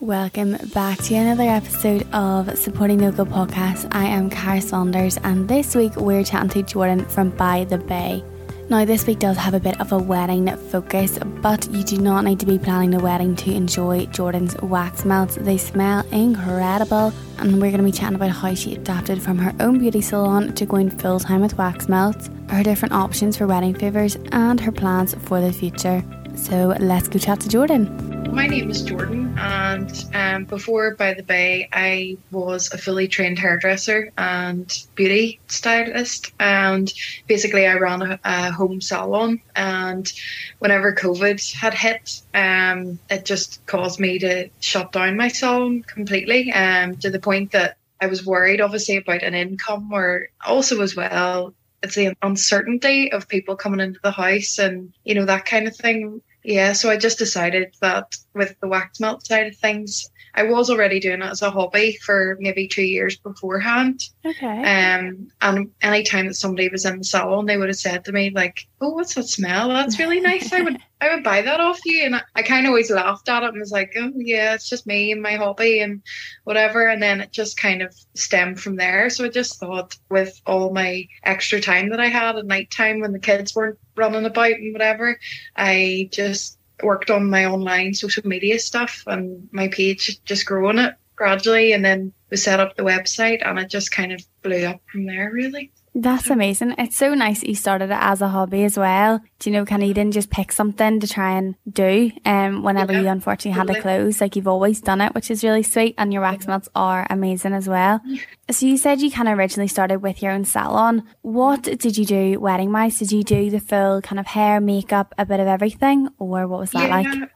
Welcome back to another episode of Supporting Local Podcast. I am Cara Saunders, and this week we're chatting to Jordan from By the Bay. Now, this week does have a bit of a wedding focus, but you do not need to be planning a wedding to enjoy Jordan's wax melts. They smell incredible, and we're going to be chatting about how she adapted from her own beauty salon to going full time with wax melts, her different options for wedding favours, and her plans for the future. So, let's go chat to Jordan. My name is Jordan, and um, before By the Bay, I was a fully trained hairdresser and beauty stylist. And basically, I ran a, a home salon. And whenever COVID had hit, um, it just caused me to shut down my salon completely um, to the point that I was worried, obviously, about an income or also as well it's the uncertainty of people coming into the house and you know that kind of thing yeah, so I just decided that with the wax melt side of things, I was already doing it as a hobby for maybe two years beforehand. Okay. Um, and any time that somebody was in the salon, they would have said to me like, "Oh, what's that smell? That's really nice. I would, I would buy that off you." And I, I kind of always laughed at it and was like, "Oh, yeah, it's just me and my hobby and whatever." And then it just kind of stemmed from there. So I just thought, with all my extra time that I had at night time when the kids weren't running about and whatever, I just worked on my online social media stuff and my page just growing it gradually and then we set up the website and it just kind of blew up from there really. That's amazing. It's so nice that you started it as a hobby as well. Do you know, kind of you didn't just pick something to try and do um, whenever yeah, you unfortunately had to close. Like you've always done it, which is really sweet. And your wax melts are amazing as well. So you said you kind of originally started with your own salon. What did you do wedding wise? Did you do the full kind of hair, makeup, a bit of everything? Or what was that yeah, like?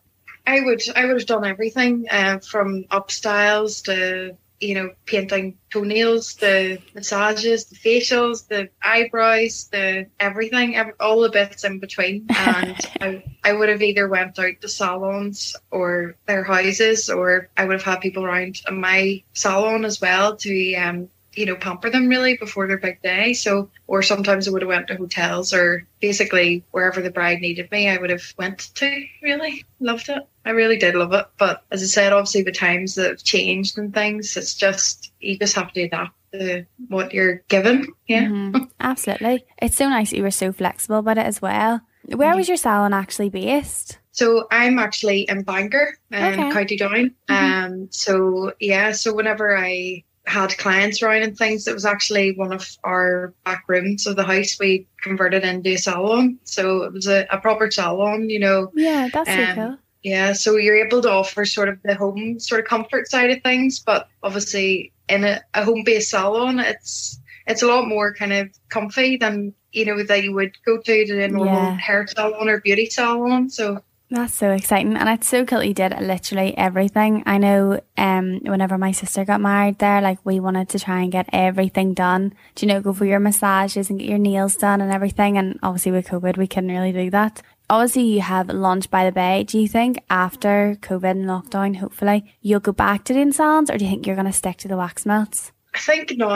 I would I would have done everything uh, from up styles to you know, painting toenails, the massages, the facials, the eyebrows, the everything, every, all the bits in between. And I, I would have either went out to salons or their houses, or I would have had people around my salon as well to um, you know, pamper them really before their big day. So, or sometimes I would have went to hotels or basically wherever the bride needed me, I would have went to. Really loved it. I really did love it. But as I said, obviously the times that have changed and things, it's just you just have to adapt to what you're given. Yeah, mm-hmm. absolutely. It's so nice that you were so flexible about it as well. Where mm-hmm. was your salon actually based? So I'm actually in Bangor, um, okay. County Down. Mm-hmm. Um, so yeah, so whenever I had clients around and things. It was actually one of our back rooms of the house we converted into a salon. So it was a, a proper salon, you know. Yeah, that's um, so cool. Yeah, so you're able to offer sort of the home sort of comfort side of things, but obviously in a, a home based salon, it's it's a lot more kind of comfy than you know that you would go to the normal yeah. hair salon or beauty salon. So that's so exciting. And it's so cool you did literally everything. I know um whenever my sister got married there, like we wanted to try and get everything done. Do you know, go for your massages and get your nails done and everything and obviously with COVID we couldn't really do that. Obviously you have lunch by the bay. Do you think after COVID and lockdown, hopefully, you'll go back to doing salons or do you think you're gonna stick to the wax melts? I think now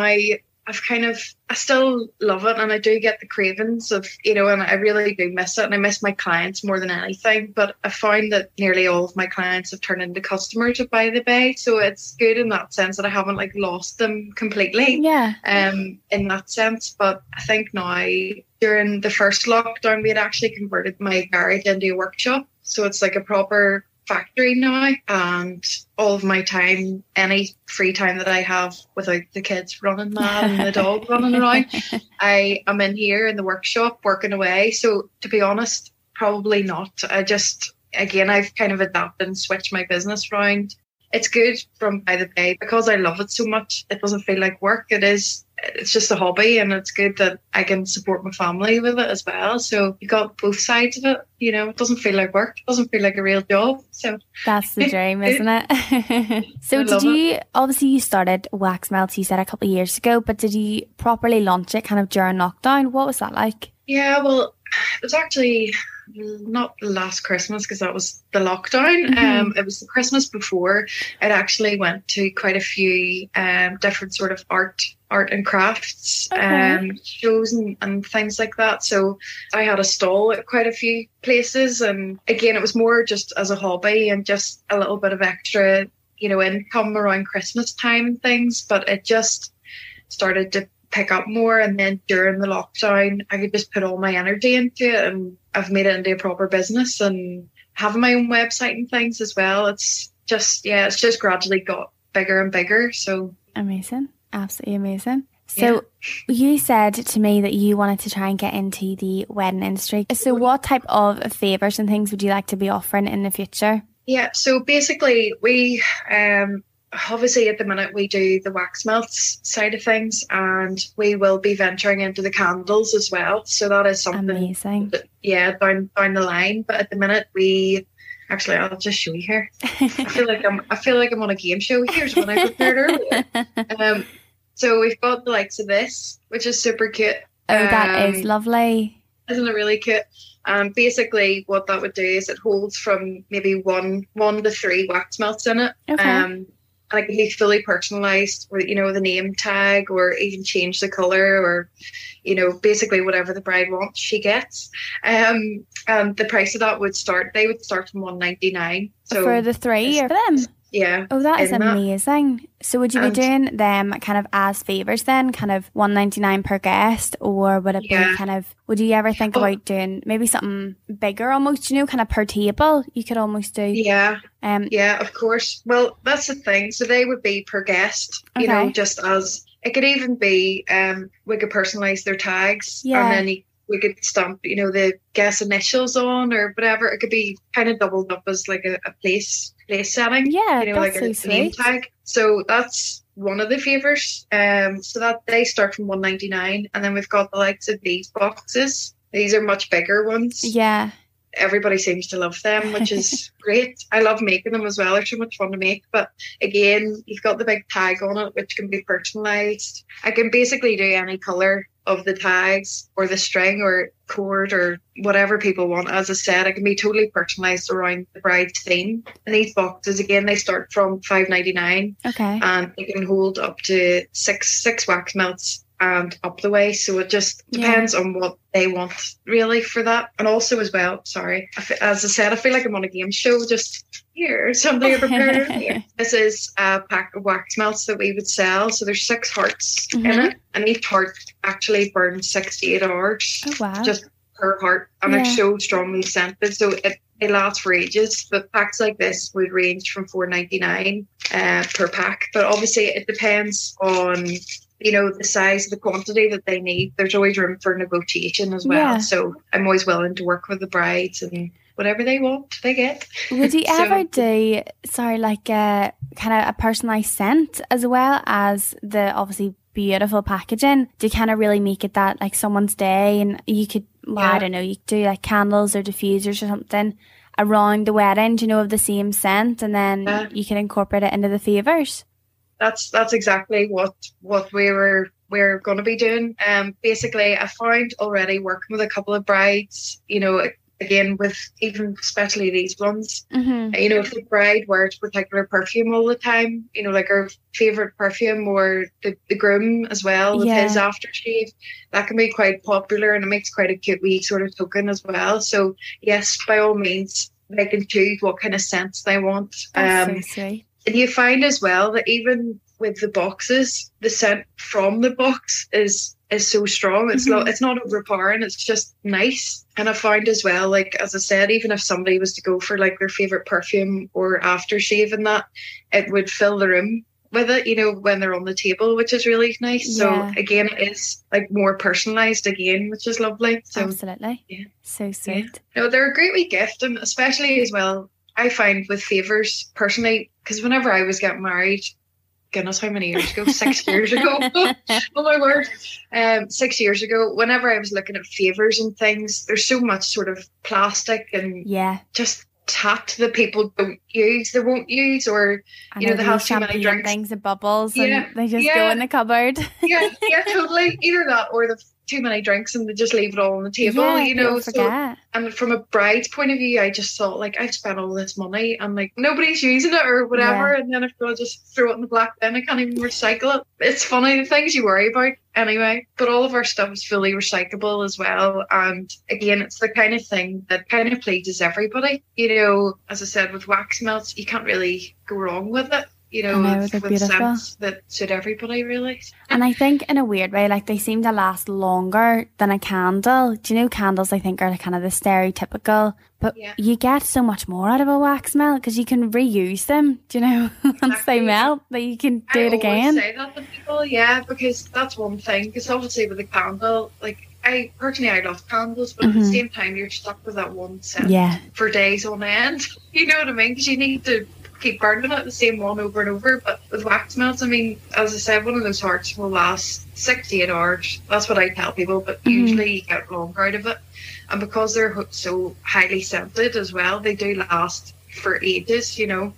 I've kind of I still love it and I do get the cravings of you know and I really do miss it and I miss my clients more than anything but I find that nearly all of my clients have turned into customers of By the Bay so it's good in that sense that I haven't like lost them completely yeah. um in that sense but I think now during the first lockdown we had actually converted my garage into a workshop so it's like a proper factory now and all of my time any free time that i have without the kids running mad and the dog running around i am in here in the workshop working away so to be honest probably not i just again i've kind of adapted and switched my business around it's good from by the bay because I love it so much. It doesn't feel like work. It is. It's just a hobby, and it's good that I can support my family with it as well. So you got both sides of it. You know, it doesn't feel like work. It doesn't feel like a real job. So that's the dream, isn't it? so did you? It. Obviously, you started Wax Melts. You said a couple of years ago, but did you properly launch it kind of during lockdown? What was that like? Yeah, well, it was actually not last Christmas because that was the lockdown. Mm-hmm. Um, it was the Christmas before. It actually went to quite a few um, different sort of art, art and crafts okay. um, shows and, and things like that. So I had a stall at quite a few places, and again, it was more just as a hobby and just a little bit of extra you know, income around Christmas time and things, but it just started to pick up more. And then during the lockdown, I could just put all my energy into it, and I've made it into a proper business and having my own website and things as well. It's just yeah, it's just gradually got bigger and bigger. So amazing, absolutely amazing. So yeah. you said to me that you wanted to try and get into the wedding industry. So what type of favors and things would you like to be offering in the future? Yeah, so basically we um obviously at the minute we do the wax melts side of things and we will be venturing into the candles as well. So that is something amazing. That, yeah, down down the line. But at the minute we actually I'll just show you here. I feel like I'm I feel like I'm on a game show. Here's what I prepared earlier. Um so we've got the likes of this, which is super cute. Oh, that um, is lovely. Isn't it really cute? Um, basically, what that would do is it holds from maybe one one to three wax melts in it. Okay. Um, and it can be fully personalized with you know the name tag or even change the color or you know basically whatever the bride wants she gets um and the price of that would start they would start from 199 so for the three of them yeah. Oh, that is amazing. That. So would you be doing them kind of as favors then, kind of one ninety nine per guest, or would it yeah. be kind of? Would you ever think oh. about doing maybe something bigger, almost? You know, kind of per table. You could almost do. Yeah. Um. Yeah, of course. Well, that's the thing. So they would be per guest. You okay. know, just as it could even be. Um, we could personalize their tags, yeah. and then you we could stamp, you know, the guest initials on or whatever. It could be kind of doubled up as like a, a place place setting. Yeah, you know, like a so name tag. So that's one of the favors. Um, so that they start from one ninety nine, and then we've got the likes of these boxes. These are much bigger ones. Yeah. Everybody seems to love them, which is great. I love making them as well. They're so much fun to make. But again, you've got the big tag on it, which can be personalized. I can basically do any color of the tags or the string or cord or whatever people want. As I said, it can be totally personalised around the bride's theme. And these boxes again they start from five ninety nine. Okay. And they can hold up to six six wax melts and up the way. So it just depends yeah. on what they want really for that. And also as well, sorry, as I said, I feel like I'm on a game show. Just here, something I prepared here. This is a pack of wax melts that we would sell. So there's six hearts mm-hmm. in it, and each heart actually burns 68 hours. Oh wow! Just per heart, and yeah. they're so strongly scented, so it they last for ages. But packs like this would range from four ninety nine uh, per pack. But obviously, it depends on you know the size the quantity that they need there's always room for negotiation as well yeah. so i'm always willing to work with the brides and whatever they want they get would you so, ever do sorry like a kind of a personalized scent as well as the obviously beautiful packaging to kind of really make it that like someone's day and you could well, yeah. i don't know you could do like candles or diffusers or something around the wedding you know of the same scent and then yeah. you can incorporate it into the favors that's that's exactly what what we were we're going to be doing. Um, basically, I found already working with a couple of brides, you know, again with even especially these ones, mm-hmm. you know, if the bride wears particular perfume all the time, you know, like her favorite perfume or the, the groom as well with yeah. his aftershave, that can be quite popular and it makes quite a cute wee sort of token as well. So yes, by all means, they can choose what kind of scents they want. That's um, so. And you find as well that even with the boxes, the scent from the box is is so strong. It's mm-hmm. not it's not overpowering. It's just nice. And I found as well, like as I said, even if somebody was to go for like their favorite perfume or aftershave and that, it would fill the room with it. You know, when they're on the table, which is really nice. Yeah. So again, it is like more personalized again, which is lovely. So, Absolutely. Yeah. So sweet. Yeah. No, they're a great wee gift, and especially as well I find with favors personally, because whenever I was getting married, goodness, how many years ago? Six years ago. oh my word. Um, six years ago, whenever I was looking at favors and things, there's so much sort of plastic and yeah, just tat that people don't use, they won't use, or you know, know they have too many drinks. things, the bubbles, yeah, and they just yeah. go in the cupboard. yeah, yeah, totally. Either that or the too many drinks and they just leave it all on the table, yeah, you know. So, and from a bride's point of view, I just thought like I've spent all this money and like nobody's using it or whatever, and then if I just throw it in the black bin, I can't even recycle it. It's funny the things you worry about anyway. But all of our stuff is fully recyclable as well. And again, it's the kind of thing that kind of pleases everybody. You know, as I said, with wax melts, you can't really go wrong with it you know, know with, with scents that suit everybody really. And I think in a weird way, like they seem to last longer than a candle. Do you know candles? I think are kind of the stereotypical, but Yeah. you get so much more out of a wax melt because you can reuse them. Do you know? Once they melt, that you can do I it again. say that to people, yeah, because that's one thing. Because obviously with a candle, like I personally I love candles, but at Mhm. the same time you're stuck with that one scent Yeah, for days on end. You know what I mean? Because you need to keep burning it the same one over and over. But with wax melts, I mean, as I said, one of those hearts will last six to eight hours. That's what I tell people. But Mhm. usually you get longer out of it, and because they're so highly scented as well, they do last for ages. You know,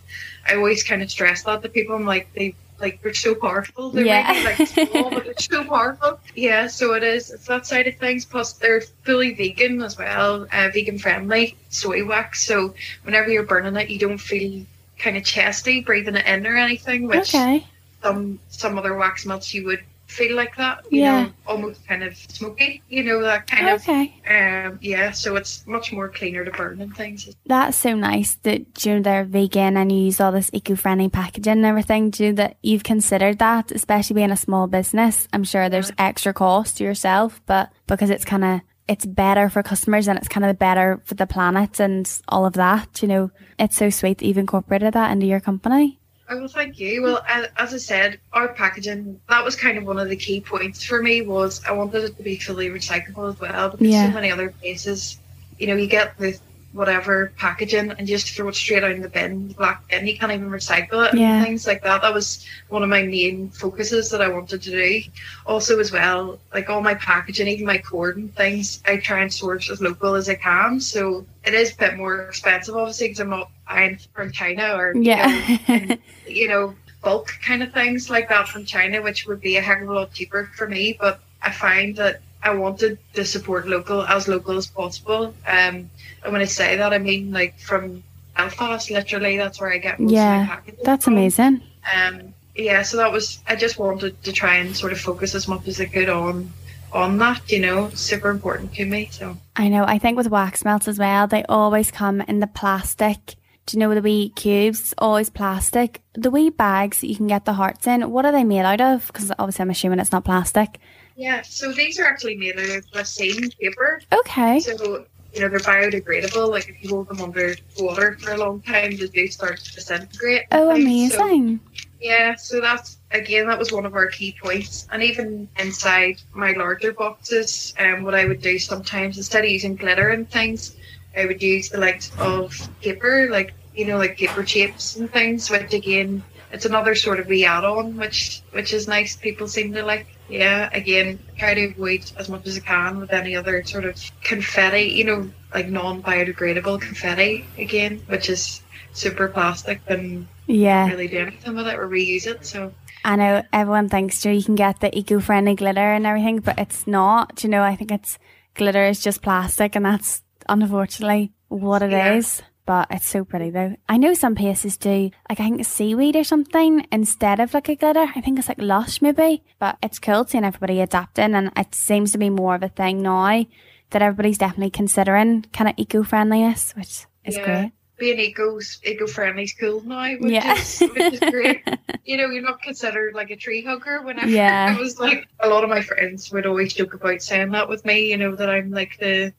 I always kind of stress that to people. I'm like they. Like they're so powerful. They're Yeah. really like small, but they're so powerful. Yeah, so it is. It's that side of things. Plus, they're fully vegan as well, uh, vegan friendly soy wax. So whenever you're burning it, you don't feel kind of chesty breathing it in or anything. Which okay. some some other wax melts you would feel like that. You Yeah. know, almost kind of smoky. You know that kind Okay. of um yeah. So it's much more cleaner to burn and things. That's so nice that you know they're vegan and you use all this eco-friendly packaging and everything. Do you know that you've considered that, especially being a small business? I'm sure there's extra cost to yourself, but because it's kind of it's better for customers and it's kind of better for the planet and all of that. You know, it's so sweet that you've incorporated that into your company. Oh, well, thank you. Well, as I said, our packaging, that was kind of one of the key points for me was I wanted it to be fully recyclable as well because Yeah. so many other places, you know, you get the whatever packaging and just throw it straight out in the bin, the black bin, you can't even recycle it Yeah. and things like that. That was one of my main focuses that I wanted to do. Also as well, like all my packaging, even my cord and things, I try and source as local as I can. So it is a bit more expensive obviously because I'm not buying from China or you know, Yeah. you know, bulk kind of things like that from China, which would be a heck of a lot cheaper for me. But I find that I wanted to support local as local as possible. Um, and when I say that, I mean like from Belfast, literally, that's where I get most Yeah, of my packages. Yeah, that's from. amazing. Um, yeah, so that was I just wanted to try and sort of focus as much as I could on on that. You know, super important to me. So I know. I think with wax melts as well, they always come in the plastic. Do you know the wee cubes? Always plastic. The wee bags that you can get the hearts in, what are they made out of? Because obviously I'm assuming it's not plastic. Yeah, so these are actually made out of the same paper. Okay. So, you know, they're biodegradable. Like if you hold them under water for a long time, they do start to disintegrate. Oh. So, amazing. yeah, so that's again that was one of our key points. And even inside my larger boxes, um, what I would do sometimes instead of using glitter and things, I would use the likes of paper, like you know, like paper shapes and things. Which again, it's another sort of wee add-on, which which is nice. People seem to like. Yeah, again, try to avoid as much as I can with any other sort of confetti, you know, like non-biodegradable confetti again, which is super plastic and Yeah. really do anything with it or reuse it. So I know everyone thinks you can get the eco friendly glitter and everything, but it's not. You know, I think it's glitter is just plastic and that's unfortunately what it is. But it's so pretty though. I know some places do like I think seaweed or something instead of like a glitter. I think it's like Lush maybe. But it's cool seeing everybody adapting and it seems to be more of a thing now that everybody's definitely considering kind of eco friendliness, which is Yeah. great. being eco eco friendly is cool now, which Yeah. is which is great. you know, you're not considered like a tree hugger. Whenever Yeah. it was like a lot of my friends would always joke about saying that with me. You know that I'm like the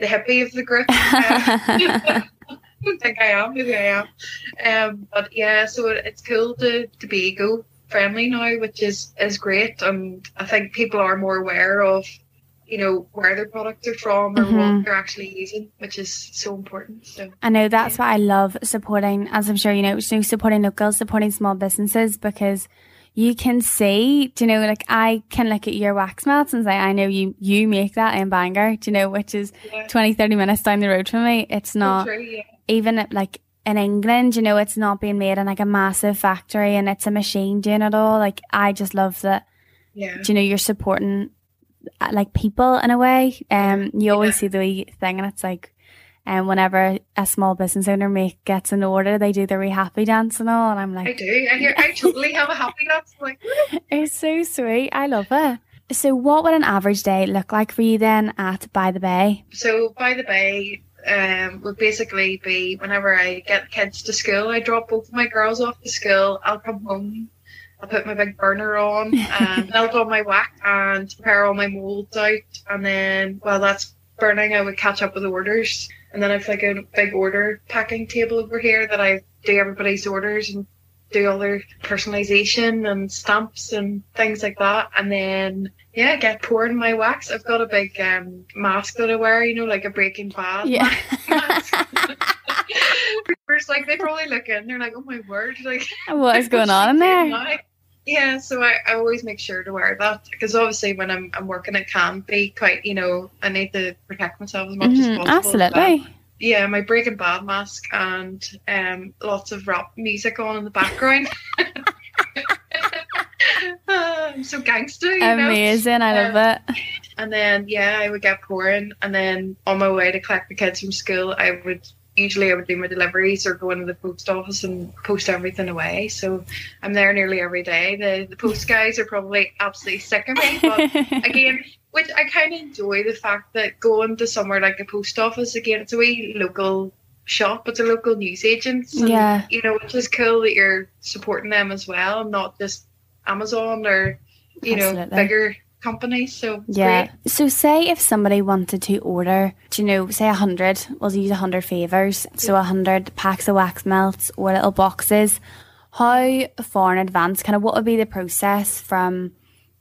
the hippie of the group. Um, Think I am. Maybe I am. Um, but yeah, so it's cool to to be eco friendly now, which is is great. And I think people are more aware of. You know where their products are from or Mhm. what they're actually using, which is so important. So I know that's why I love supporting, as I'm sure you know, know, supporting locals, supporting small businesses because you can see, do you know, like I can look at your wax melts and say, I know you, you make that in Bangor, do you know, which is yeah. 20, 30 minutes down the road from me. It's not True, yeah. Even like in England, you know, it's not being made in like a massive factory and it's a machine doing it all. Like I just love that, Yeah. you know, you're supporting uh, like people in a way. Um, you always see the wee thing, and it's like, and um, whenever a small business owner make gets an order, they do the wee happy dance and all, and I'm like, I do. I hear, I totally have a happy dance. Like, it's so sweet. I love it. So, what would an average day look like for you then at By the Bay? So, By the Bay um, would basically be whenever I get kids to school, I drop both of my girls off to school. I'll come home, I'll put my big burner on, and I'll do my whack and prepare all my molds out. And then while that's burning, I would catch up with the orders. And then I've like a big order packing table over here that I do everybody's orders and do all their personalization and stamps and things like that. And then yeah, get pouring my wax. I've got a big um, mask that I wear, you know, like a Breaking Bad. Yeah. First, like they probably look in, they're like, "Oh my word!" Like, what is going on in there? Yeah, so I, I always make sure to wear that because obviously when I'm I'm working, it can be quite, you know, I need to protect myself as much mm-hmm, as possible. Absolutely yeah, my Breaking Bad mask and um, lots of rap music on in the background. I'm so gangster. Amazing, know? I love um, it. And then yeah, I would get pouring, and then on my way to collect the kids from school, I would usually I would do my deliveries or go into the post office and post everything away. So I'm there nearly every day. The the post guys are probably absolutely sick of me, but again, which I kind of enjoy the fact that going to somewhere like a post office again, it's a wee local shop, it's a local news agent. And, yeah. You know, which is cool that you're supporting them as well, not just Amazon or, you Absolutely. know, bigger companies. So yeah. Great. So say if somebody wanted to order, do you know, say a hundred, we'll use a hundred favors, so a hundred packs of wax melts or little boxes. How far in advance, kind of, what would be the process from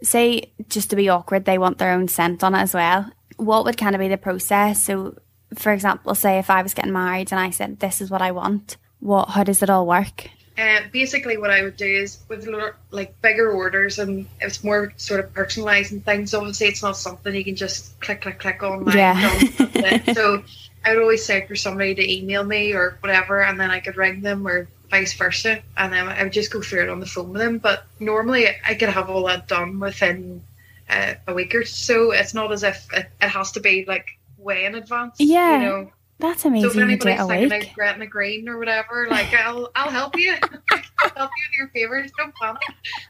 say just to be awkward, they want their own scent on it as well. What would kind of be the process? So, for example, say if I was getting married and I said, "This is what I want," what? How does it all work? Uh, basically, what I would do is with like bigger orders, and it's more sort of personalising things. Obviously, it's not something you can just click, click, click on. Yeah. so I would always say for somebody to email me or whatever, and then I could ring them or vice versa, and then I would just go through it on the phone with them. But normally, I could have all that done within uh, a week or so. It's not as if it, it, has to be like way in advance. Yeah, you know. That's amazing. So if anybody's thinking of Gretna Green or whatever, like I'll I'll help you. I'll help you with your favours. Don't panic.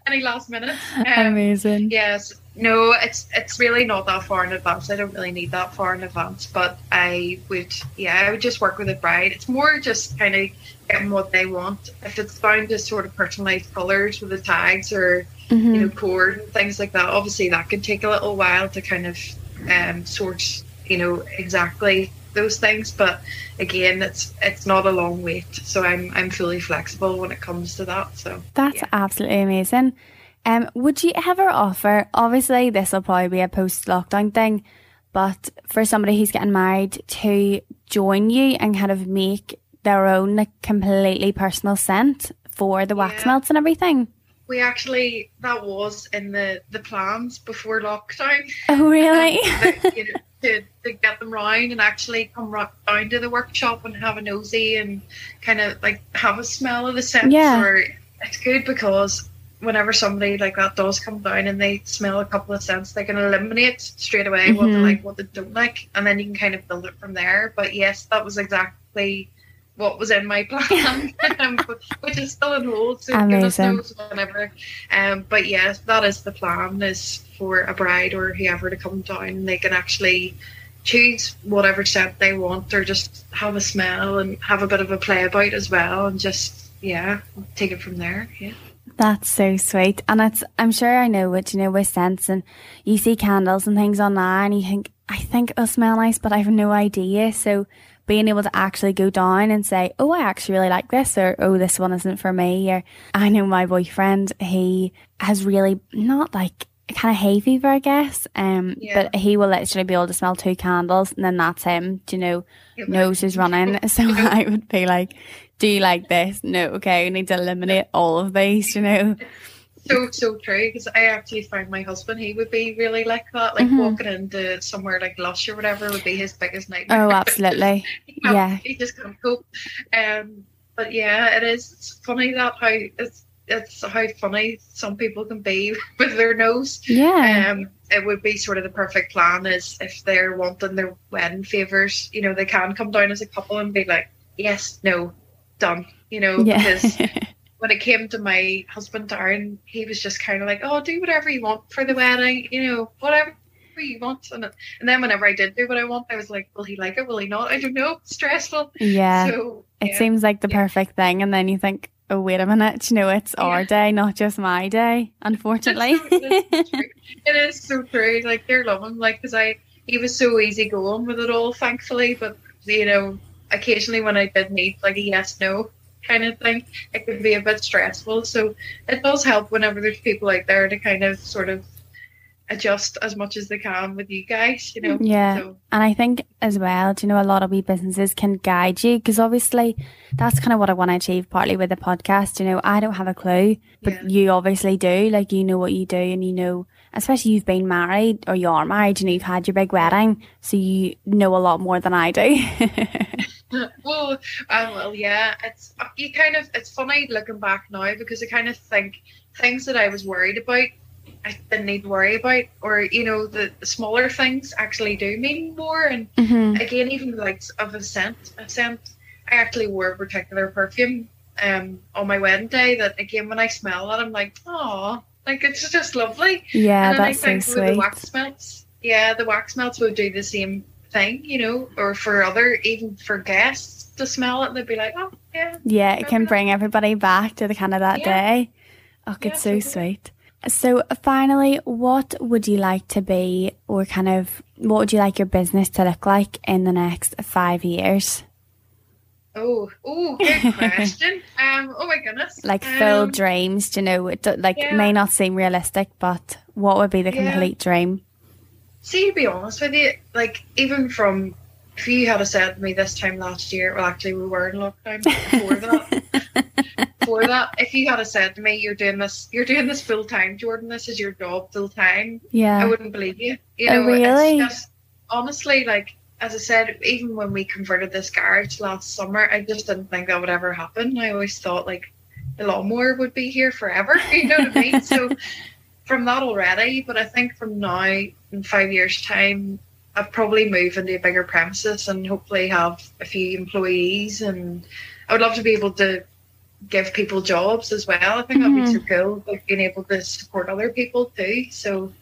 Any last minute. Um, amazing. Yes. No, it's it's really not that far in advance. I don't really need that far in advance, but I would yeah, I would just work with a bride. It's more just kind of getting what they want. If it's down to sort of personalized colours with the tags or mm-hmm. you know cord and things like that, obviously that can take a little while to kind of um source you know exactly those things. But again, it's it's not a long wait, so I'm I'm fully flexible when it comes to that. So that's yeah. absolutely amazing. Um, would you ever offer? Obviously, this will probably be a post lockdown thing, but for somebody who's getting married to join you and kind of make their own like, completely personal scent for the wax yeah. melts and everything. We actually that was in the the plans before lockdown. Oh really? Um, you know, to, to get them round and actually come right down to the workshop and have a nosy and kind of like have a smell of the scent. Yeah. Or it's good because whenever somebody like that does come down and they smell a couple of scents, they can eliminate straight away mm-hmm. what they mm-hmm. like, what they don't like, and then you can kind of build it from there. But yes, that was exactly what was in my plan, um, which is still in hold. So Amazing. knows whenever. Um, but yes, that is the plan: is for a bride or whoever to come down, and they can actually choose whatever scent they want, or just have a smell and have a bit of a play about as well, and just yeah, take it from there. Yeah. That's so sweet. And it's I'm sure I know what you know with scents and you see candles and things online and you think, I think it'll smell nice, but I have no idea. So being able to actually go down and say, oh, I actually really like this, or oh, this one isn't for me. Or I know my boyfriend, he has really not like kind of hay fever, I guess. Um, yeah. but he will literally be able to smell two candles, and then that's him. Do you know, yeah, nose is running. so I would be like, "Do you like this? No, okay. We need to eliminate all of these." You know so so true because I actually find my husband he would be really like that like mm-hmm. walking into somewhere like Lush or whatever would be his biggest nightmare. Oh absolutely. He yeah. he just can't cope. Um but yeah it is it's funny that how it's it's how funny some people can be with their nose. Yeah. Um it would be sort of the perfect plan is if they're wanting their wedding favors, you know, they can come down as a couple and be like, yes, no, done, you know, Yeah. because when it came to my husband Darren, he was just kind of like, "Oh, do whatever you want for the wedding, you know, whatever you want." And, and then whenever I did do what I want, I was like, "Will he like it? Will he not? I don't know. Stressful." yeah. So it yeah. seems like the Yeah. perfect thing. And then you think, oh, wait a minute, you know, it's our day, not just my day, unfortunately. So- it's so true. it is so true. Like they're loving, like because I he was so easy going with it all, thankfully. But you know, occasionally when I did need like a yes no kind of thing, it could be a bit stressful. So it does help whenever there's people out there to kind of sort of adjust as much as they can with you guys. You know. Yeah. So, And I think as well, do you know, a lot of wee businesses can guide you because obviously that's kind of what I want to achieve partly with the podcast. You know, I don't have a clue, but Yeah. you obviously do. Like, you know what you do and you know, especially you've been married or you're married, you know, you've had your big wedding. So you know a lot more than I do. well, um, well, yeah, it's you kind of it's funny looking back now because I kind of think things that I was worried about, I didn't need to worry about, or you know, the, the smaller things actually do mean more. And hmm again, even the likes of a scent, a scent, I actually wore a particular perfume um on my wedding day that again when I smell it, I'm like, oh, like it's just lovely. Yeah, and that's so I think with the wax melts, yeah, the wax melts would do the same thing, you know, or for other, even for guests to smell it, they'd be like, oh, yeah. Yeah, it can bring everybody back to the kind of that Yeah. day. Oh, Yeah, it's so sweet. So, finally, what would you like to be, or kind of what would you like your business to look like in the next five years? Oh, oh, good question. um, oh my goodness. Like full um, dreams, do you know, like yeah. may not seem realistic, but what would be the complete dream? See, to be honest with you, like even from if you had said to me this time last year, well, actually we were in lockdown before that. before that, if you had said to me, "You're doing this, you're doing this full time, Jordan. This is your job full time," yeah, I wouldn't believe you. You Oh, know, really? it's just honestly like as I said, even when we converted this garage last summer, I just didn't think that would ever happen. I always thought like the lawnmower would be here forever. You know what I mean? So from that already, but I think from now in five years' time, I'd probably move into a bigger premises and hopefully have a few employees and I would love to be able to give people jobs as well. I think that'd be mm-hmm. so cool, like being able to support other people too. So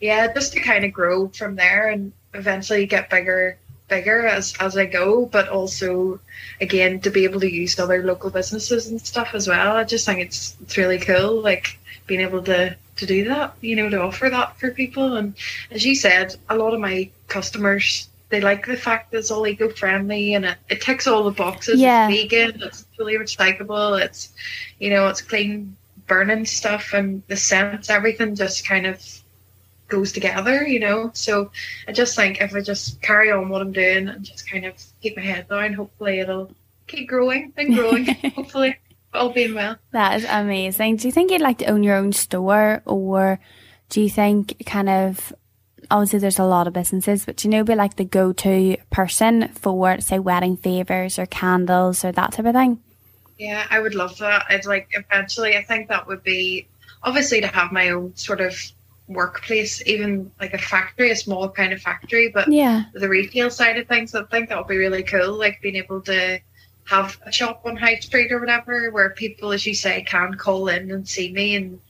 yeah, just to kind of grow from there and eventually get bigger bigger as as I go, but also again to be able to use other local businesses and stuff as well. I just think it's it's really cool, like being able to to do that, you know, to offer that for people. And as you said, a lot of my customers they like the fact that it's all eco friendly and it, it ticks all the boxes. Yeah. It's vegan, it's fully recyclable, it's you know, it's clean burning stuff and the scents, everything just kind of goes together, you know. So I just think if I just carry on what I'm doing and just kind of keep my head down, hopefully it'll keep growing and growing. hopefully, all being well. That is amazing. Do you think you'd like to own your own store or do you think kind of obviously there's a lot of businesses, but do you know be like the go to person for say wedding favours or candles or that type of thing? Yeah, I would love that. I'd like eventually. I think that would be obviously to have my own sort of workplace, even like a factory, a small kind of factory, but Yeah. the retail side of things, I think that would be really cool. Like being able to have a shop on High Street or whatever, where people, as you say, can call in and see me and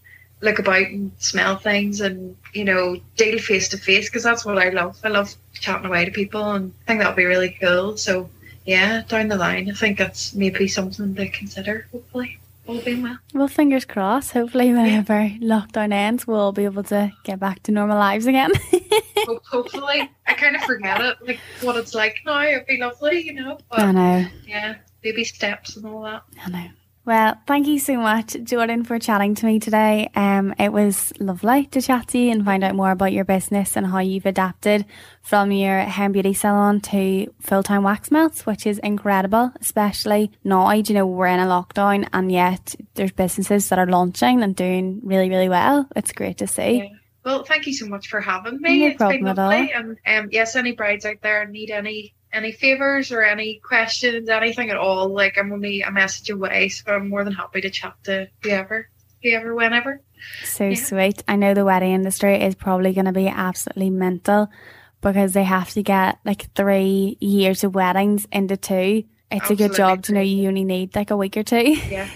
look about and smell things and you know deal face to face because that's what I love. I love chatting away to people and I think that would be really cool. So yeah, down the line, I think that's maybe something to consider. Hopefully, all being well. Well, fingers crossed. Hopefully, whenever lockdown ends, we'll be able to get back to normal lives again. Hopefully, I kind of forget it, like what it's like now. It'd be lovely, you know. But I know. yeah, baby steps and all that. I know. Well, thank you so much, Jordan, for chatting to me today. Um, it was lovely to chat to you and find out more about your business and how you've adapted from your hair and beauty salon to full time wax melts, which is incredible, especially now. You know, we're in a lockdown and yet there's businesses that are launching and doing really, really well. It's great to see. Yeah. Well, thank you so much for having me. No It's problem been at all. And um, yes, any brides out there need any any favors or any questions, anything at all, like I'm only a message away, so I'm more than happy to chat to whoever. whoever, whenever. So yeah. sweet. I know the wedding industry is probably going to be absolutely mental because they have to get like three years of weddings into two. It's Absolutely. a good job to know you only need like a week or two. Yeah,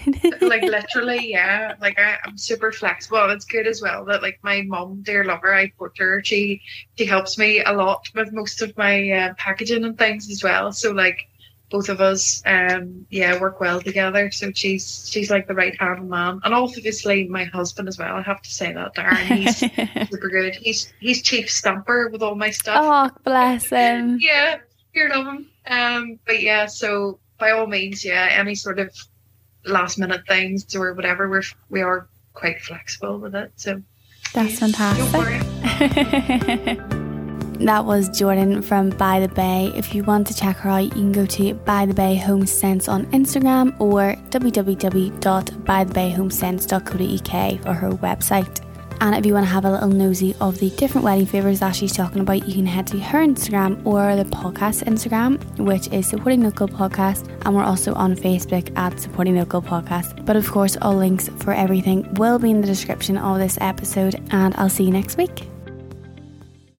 like literally, yeah. Like I, am super flexible. It's good as well that like my mom, dear lover, I put her. She she helps me a lot with most of my uh, packaging and things as well. So like both of us, um, yeah, work well together. So she's she's like the right hand man, and obviously my husband as well. I have to say that, Darren. He's super good. He's he's chief stamper with all my stuff. Oh, bless him. yeah, love him. Um, but yeah, so by all means, yeah, any sort of last minute things or whatever, we're we are quite flexible with it. So that's yeah, fantastic. That was Jordan from By the Bay. If you want to check her out, you can go to By the Bay Home Sense on Instagram or www.bythebayhomesense.co.uk for her website. And if you want to have a little nosy of the different wedding favours that she's talking about, you can head to her Instagram or the podcast Instagram, which is Supporting Local Podcast. And we're also on Facebook at Supporting Local Podcast. But of course, all links for everything will be in the description of this episode. And I'll see you next week.